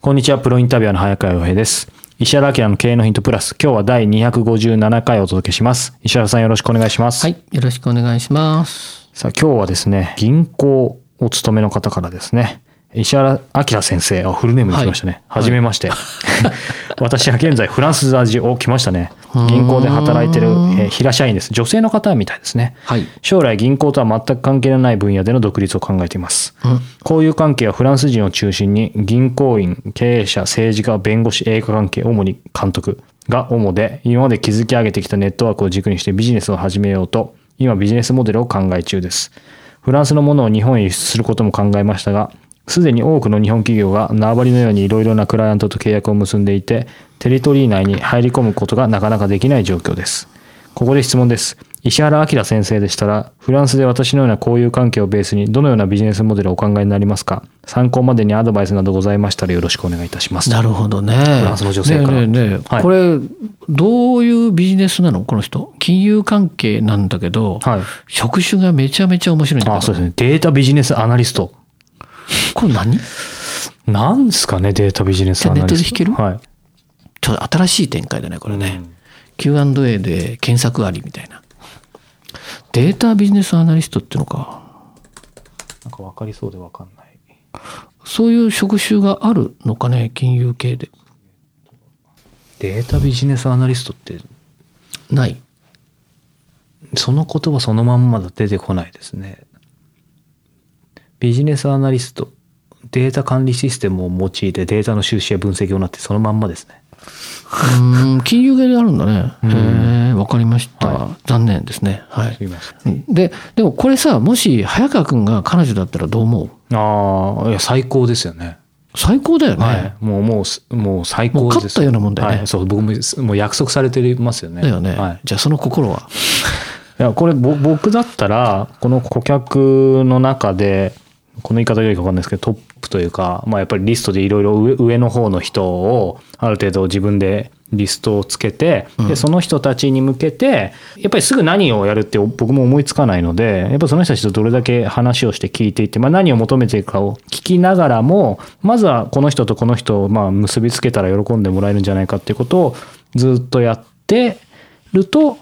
こんにちは、プロインタビュアーの早川洋平です。石原明の経営のヒントプラス、今日は第257回をお届けします。石原さんよろしくお願いします。はい、よろしくお願いします。さあ、今日はですね、銀行お勤めの方からですね、石原明先生、あ、フルネームで来ましたね。はじめまして。私は現在フランス在住、お、来ましたね。銀行で働いてる、えー平社員です。女性の方みたいですね。はい。将来銀行とは全く関係のない分野での独立を考えています。交友関係はフランス人を中心に銀行員、経営者、政治家、弁護士、映画関係、主に監督が主で、今まで築き上げてきたネットワークを軸にしてビジネスを始めようと、今ビジネスモデルを考え中です。フランスのものを日本へ輸出することも考えましたが、すでに多くの日本企業が縄張りのようにいろいろなクライアントと契約を結んでいて、テリトリー内に入り込むことがなかなかできない状況です。ここで質問です。石原明先生でしたら、フランスで私のような交友関係をベースにどのようなビジネスモデルをお考えになりますか？参考までにアドバイスなどございましたらよろしくお願いいたします。なるほどね。フランスの女性からねえねはいこれ、どういうビジネスなの？この人。金融関係なんだけど、はい。職種がめちゃめちゃ面白いんだ。あ、そうですね。データビジネスアナリスト。これ何？なんですかね、データビジネスアナリスト。ネットで弾ける？はい。ちょっと新しい展開だね、これね。Q&A で検索ありみたいな。データビジネスアナリストってのか。なんかわかりそうでわかんない。そういう職種があるのかね、金融系で。データビジネスアナリストって、ない。その言葉そのまんまだ出てこないですね。ビジネスアナリスト、データ管理システムを用いてデータの収集や分析を行ってそのまんまですね。うーん、金融系であるんだね。へえ、わかりました、残念ですね。はい。すいません。うんで、でもこれさ、もし早川君が彼女だったらどう思う？ああ、いや、最高ですよね。最高だよね。はい。もう、もうす、もう最高です。もう勝ったようなもんだよねはい。そう、僕も、もう約束されてますよね。だよね。はい。じゃあその心は？いや、これ、ぼ僕だったら、この顧客の中で、この言い方よいか分かんないですけど、トップというか、まあやっぱりリストでいろいろ上上の方の人を、ある程度自分でリストをつけて、で、その人たちに向けて、やっぱりすぐ何をやるって僕も思いつかないので、やっぱその人たちとどれだけ話をして聞いていって、まあ何を求めているかを聞きながらも、まずはこの人とこの人をまあ結びつけたら喜んでもらえるんじゃないかっていうことをずっとやってると、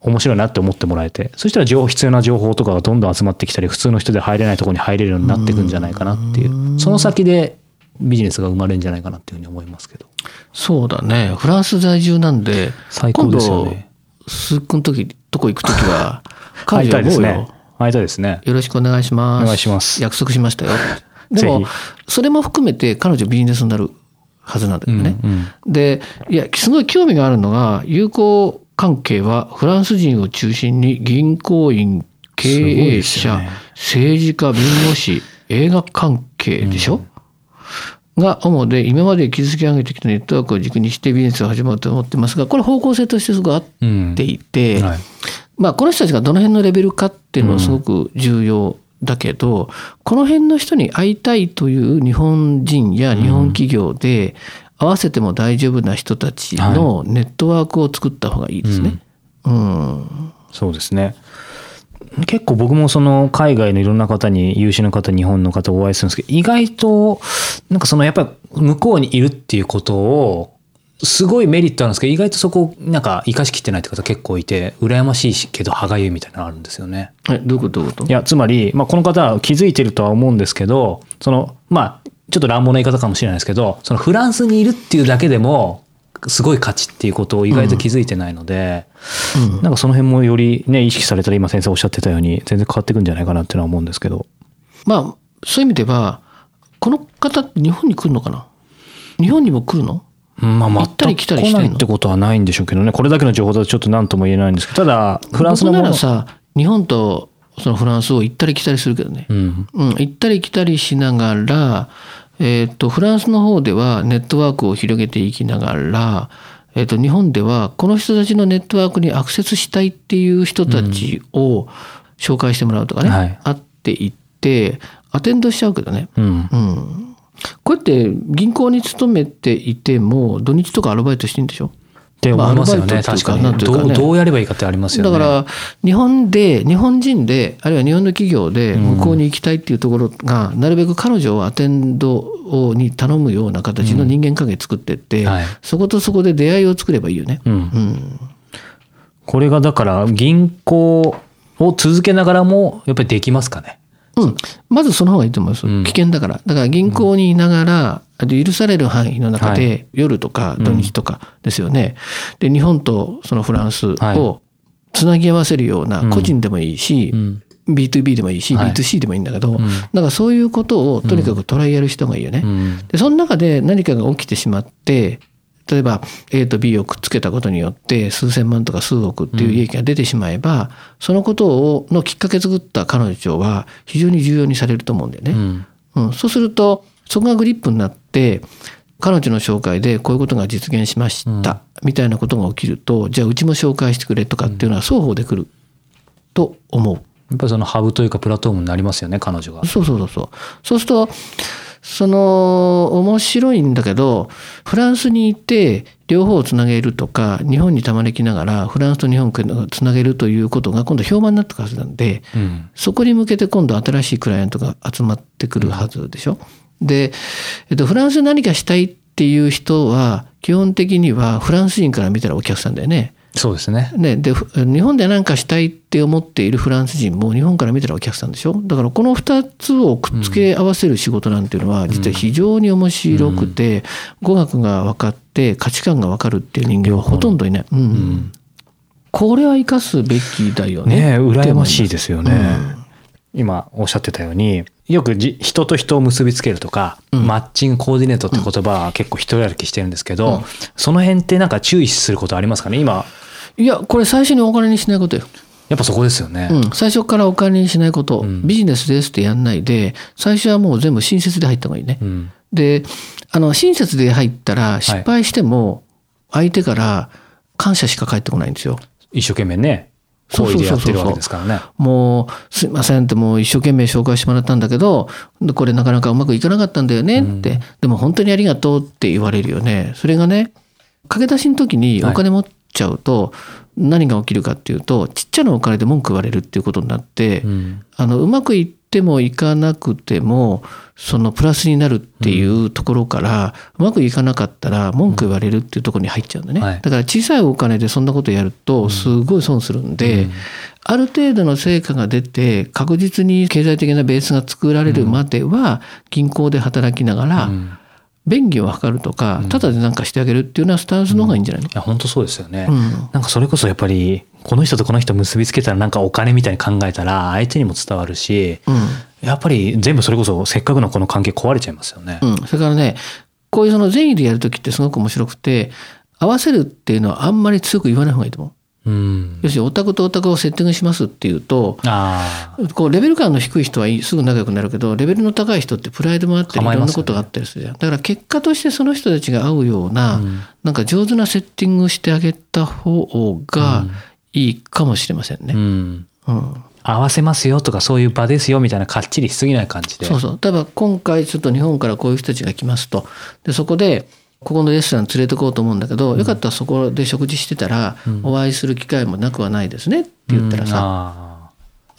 面白いなって思ってもらえて、そしたら情報必要な情報とかがどんどん集まってきたり、普通の人で入れないところに入れるようになっていくんじゃないかなっていう、その先でビジネスが生まれるんじゃないかなっていうふうに思いますけど。そうだね。フランス在住なんで、最高ですよね今度、スークの時、とこ行く時は、会いたいですね。会いたいですね。よろしくお願いします。お願いします約束しましたよ。でもそれも含めて彼女ビジネスになるはずなんだよね。うんで、いや、すごい興味があるのが、友好関係はフランス人を中心に銀行員、経営者、ね。政治家、弁護士、映画関係でしょ、が主で今まで築き上げてきたネットワークを軸にしてビジネスが始まると思ってますがこれ方向性としてすごい合っていて、はい。まあ、この人たちがどの辺のレベルかっていうのはすごく重要だけど、この辺の人に会いたいという日本人や日本企業で合わせても大丈夫な人たちのネットワークを作った方がいいですね。うんそうですね。結構僕もその海外のいろんな方に優秀な方日本の方お会いするんですけど意外となんかそのやっぱり向こうにいるっていうことをすごいメリットあるんですけど意外とそこをなんか生かしきってないって方結構いて羨ましいけど歯がゆいみたいなのあるんですよね。えどういうこと？どういうこと？いやつまり、まあ、この方は気づいてるとは思うんですけどそのまあちょっと乱暴な言い方かもしれないですけどそのフランスにいるっていうだけでもすごい価値っていうことを意外と気づいてないので、うんなんかその辺もよりね、意識されたら今先生おっしゃってたように全然変わっていくんじゃないかなっていうのは思うんですけど。まあそういう意味ではこの方って日本に来るのかな？日本にも来るの？うんまあ、行ったり来たりしないってことはないんでしょうけどね。これだけの情報だとちょっと何とも言えないんですけど、ただ、フランスのもの僕ならさ日本とそのフランスを行ったり来たりするけどね、うん。うん、行ったり来たりしながら、えー、とフランスの方ではネットワークを広げていきながら、えー、と日本ではこの人たちのネットワークにアクセスしたいっていう人たちを紹介してもらうとかね、はい。会っていってアテンドしちゃうけどね、うん。うん、こうやって銀行に勤めていても土日とかアルバイトしてんでしょ？って思いますよね。まあ確かにどう。どうやればいいかってありますよね。だから日本で日本人であるいは日本の企業で向こうに行きたいっていうところが、なるべく彼女をアテンドをに頼むような形の人間関係作ってって、はいそことそこで出会いを作ればいいよね。うん。うんこれがだから銀行を続けながらもやっぱりできますかね。うん、まずその方がいいと思います、うん危険だからだから銀行にいながら、あと許される範囲の中はで夜とか土日とかですよね、で日本とそのフランスはい。をつなぎ合わせるような個人でもいいし、うん。B2B でもいいし、はい。B2C でもいいんだけど、だからそういうことをとにかくトライやる人がいいよね。うん。でその中で何かが起きてしまって例えば A と B をくっつけたことによって数千万とか数億っていう利益が出てしまえば、そのことをのきっかけ作った彼女は非常に重要にされると思うんだよね。うん。うん、そうするとそこがグリップになって彼女の紹介でこういうことが実現しました、みたいなことが起きるとじゃあうちも紹介してくれとかっていうのは双方で来ると思う。やっぱりそのハブというかプラットフォームになりますよね、彼女が。そうそうそうそう。そうすると、その、面白いんだけど、フランスにいて、両方をつなげるとか、日本にたまに来ながら、フランスと日本をつなげるということが今度評判になってくるはずなんで、うん。そこに向けて今度新しいクライアントが集まってくるはずでしょ。で、えっと、フランスで何かしたいっていう人は、基本的にはフランス人から見たらお客さんだよね。そうですね。ね、でふ日本で何かしたいって思っているフランス人も日本から見たらお客さんでしょ？だからこの2つをくっつけ合わせる仕事なんていうのは実は非常に面白くて、語学が分かって価値観が分かるっていう人間はほとんどいない。うんこれは生かすべきだよね。ねえ羨ましいでですよね。今おっしゃってたように、よくじ人と人を結びつけるとか、マッチングコーディネートって言葉は結構一人歩きしてるんですけど、その辺ってなんか注意することありますかね？今、いや、これ最初にお金にしないことよ。やっぱそこですよね。うん、最初からお金にしないこと、んビジネスですってやんないで、最初はもう全部親切で入った方がいいね。うん。で、あの、親切で入ったら失敗しても、相手から感謝しか返ってこないんですよ。一生懸命ね、行為でやってるわけですからね。もう、すいませんってもう一生懸命紹介してもらったんだけど、でこれなかなかうまくいかなかったんだよねって、でも本当にありがとうって言われるよね。それがね、駆け出しの時にお金持っちゃうと、何が起きるかっていうと、ちっちゃなお金で文句言われるっていうことになって、うん。あの、うまくいってもいかなくても、そのプラスになるっていうところから、うまくいかなかったら文句言われるっていうところに入っちゃうんだね。はい。だから小さいお金でそんなことやると、すごい損するんで、ある程度の成果が出て、確実に経済的なベースが作られるまでは、銀行で働きながら、便宜を図るとか、ただで何かしてあげるっていうようなスタンスの方がいいんじゃないの、いや、本当そうですよね。うんなんかそれこそやっぱり、この人とこの人結びつけたらなんかお金みたいに考えたら相手にも伝わるし、やっぱり全部それこそせっかくのこの関係壊れちゃいますよね。うん。それからね、こういうその善意でやるときってすごく面白くて、合わせるっていうのはあんまり強く言わない方がいいと思う。うん。要するにオタクとオタクをセッティングしますっていうと。こうレベル感の低い人はすぐ仲良くなるけど、レベルの高い人ってプライドもあったり、いろんなことがあったりするじゃん。だから結果としてその人たちが合うような、なんか上手なセッティングしてあげた方がいいかもしれませんね。うん。うん合わせますよとかそういう場ですよみたいなかっちりしすぎない感じで。そうそう。例えば今回ちょっと日本からこういう人たちが来ますと。で、そこで、ここのレストラン連れてこうと思うんだけど、よかったらそこで食事してたら、お会いする機会もなくはないですねって言ったらさ、あ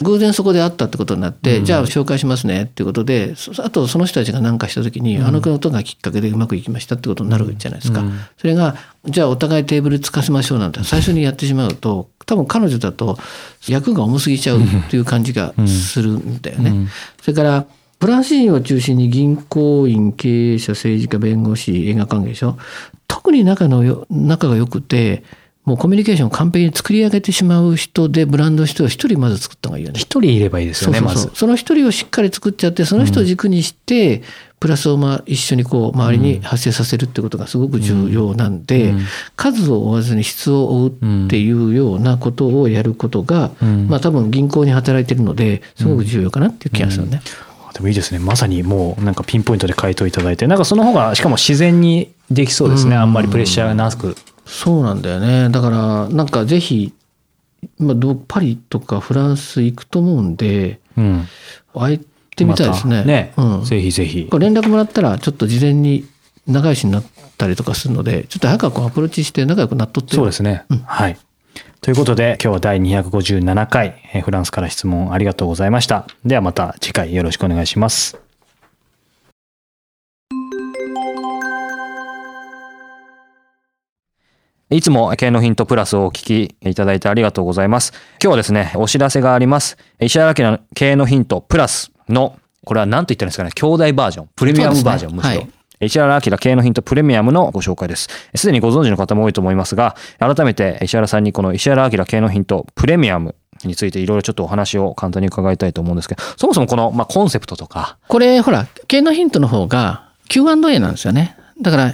偶然そこで会ったってことになって、じゃあ紹介しますねっていうことで、そあとその人たちが何かした時に、あのことがきっかけでうまくいきましたってことになるじゃないですか。それが、じゃあお互いテーブルつかせましょうなんて最初にやってしまうと、多分彼女だと役が重すぎちゃうっていう感じがするんだよね。それから、フランス人を中心に銀行員、経営者、政治家、弁護士、映画関係でしょ。特特に仲のよ仲が良くてもうコミュニケーションを完璧に作り上げてしまう人でブランド人を一人まず作った方がいいよね。一人いればいいですよね、そうそうそうまず。その一人をしっかり作っちゃってその人を軸にして、プラスをまあ一緒にこう周りに発生させるってことがすごく重要なんで、うん数を追わずに質を追うっていうようなことをやることが、うんまあ多分銀行に働いてるのですごく重要かなっていう気がするね。でもいいですね。まさにもうなんかピンポイントで回答いただいて、なんかその方がしかも自然にできそうですね。うんあんまりプレッシャーがなく。そうなんだよね。だからなんかぜひ、まあ、パリとかフランス行くと思うんでうん。会ってみたいですね。ね、うん、ぜひぜひ。これ連絡もらったらちょっと事前に仲良しになったりとかするのでちょっと早くこうアプローチして仲良くなっとってそうですね。はい。ということで今日は第257回えーフランスから質問ありがとうございました。ではまた次回よろしくお願いします。いつも経営のヒントプラスをお聞きいただいてありがとうございます。今日はですね、お知らせがあります。石原明の経営のヒントプラスの、これは何と言ったんですかね、兄弟バージョン、プレミアムバージョン、むしろ。はい石原明経営のヒントプレミアムのご紹介です。すでにご存知の方も多いと思いますが、改めて石原さんにこの石原明経営のヒントプレミアムについていろいろちょっとお話を簡単に伺いたいと思うんですけど、そもそもこの、まあ、コンセプトとか、これほら経営のヒントの方が Q&A なんですよね。だから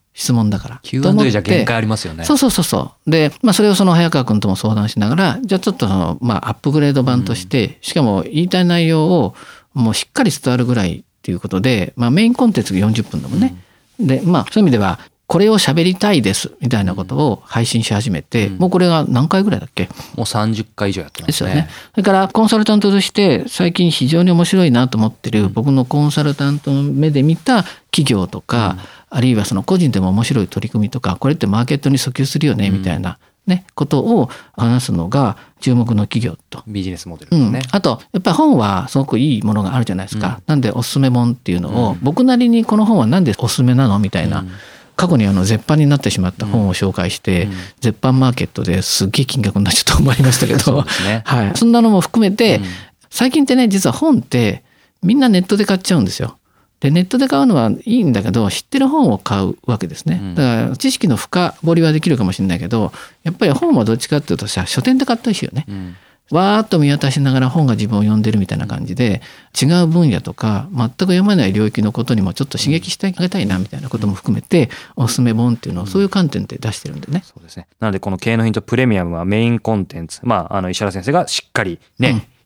質問だから。Q&A じゃ限界ありますよね。そうそうそうそう。で、まあそれをその早川君とも相談しながら、じゃあちょっとその、まあアップグレード版として、しかも言いたい内容をもうしっかり伝わるぐらいっていうことで、まあメインコンテンツが40分だもんね。で、まあそういう意味では、これを喋りたいですみたいなことを配信し始めて、もうこれが何回ぐらいだっけ？もう30回以上やってまね。ですすよね。それからコンサルタントとして最近非常に面白いなと思ってる僕のコンサルタントの目で見た企業とか、あるいはその個人でも面白い取り組みとかこれってマーケットに訴求するよねみたいな、ね、ことを話すのが注目の企業と。ビジネスモデルうんですね。、あとやっぱり本はすごくいいものがあるじゃないですか、なんでおすすめ本っていうのを、僕なりにこの本はなんでおすすめなのみたいな、過去にあの絶版になってしまった本を紹介して、絶版マーケットですっげえ金額になっちゃったと思いましたけど。ね。はい、そんなのも含めて、最近ってね実は本ってみんなネットで買っちゃうんですよ。でネットで買うのはいいんだけど知ってる本を買うわけですね。だから知識の深掘りはできるかもしれないけどやっぱり本はどっちかっていうとさ書店で買ったりしよね。うんわーっと見渡しながら本が自分を読んでるみたいな感じで違う分野とか全く読まない領域のことにもちょっと刺激してあげたいなみたいなことも含めておすすめ本っていうのをそういう観点で出してるんでね。そうですね。なので、この経営のヒントプレミアムはメインコンテンツ。まあ、あの、石原先生がしっかりね、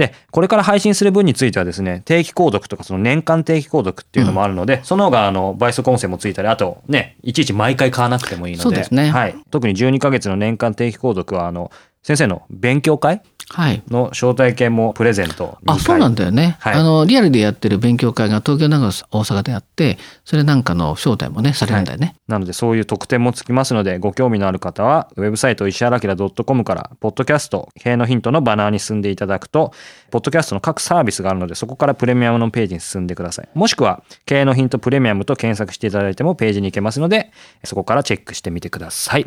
で、これから配信する分についてはですね、定期購読とかその年間定期購読っていうのもあるので、その方があの倍速音声もついたり、あとね、いちいち毎回買わなくてもいいので、ですねはい。特に12ヶ月の年間定期購読は、あの、先生の勉強会はい。の招待券もプレゼント2回。あ、そうなんだよね。はいあの、リアルでやってる勉強会が東京、長野、大阪であって、それなんかの招待もね、されるんだよね。なのでそういう特典もつきますのでご興味のある方はウェブサイト石原明 .com からポッドキャスト経営のヒントのバナーに進んでいただくとポッドキャストの各サービスがあるのでそこからプレミアムのページに進んでくださいもしくは経営のヒントプレミアムと検索していただいてもページに行けますのでそこからチェックしてみてください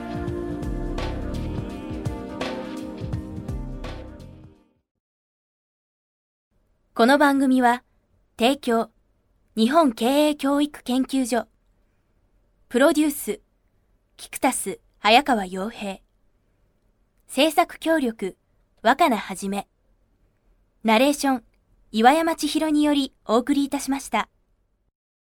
この番組は提供日本経営教育研究所プロデュースキクタス早川洋平制作協力若菜はじめナレーション岩山千尋によりお送りいたしました。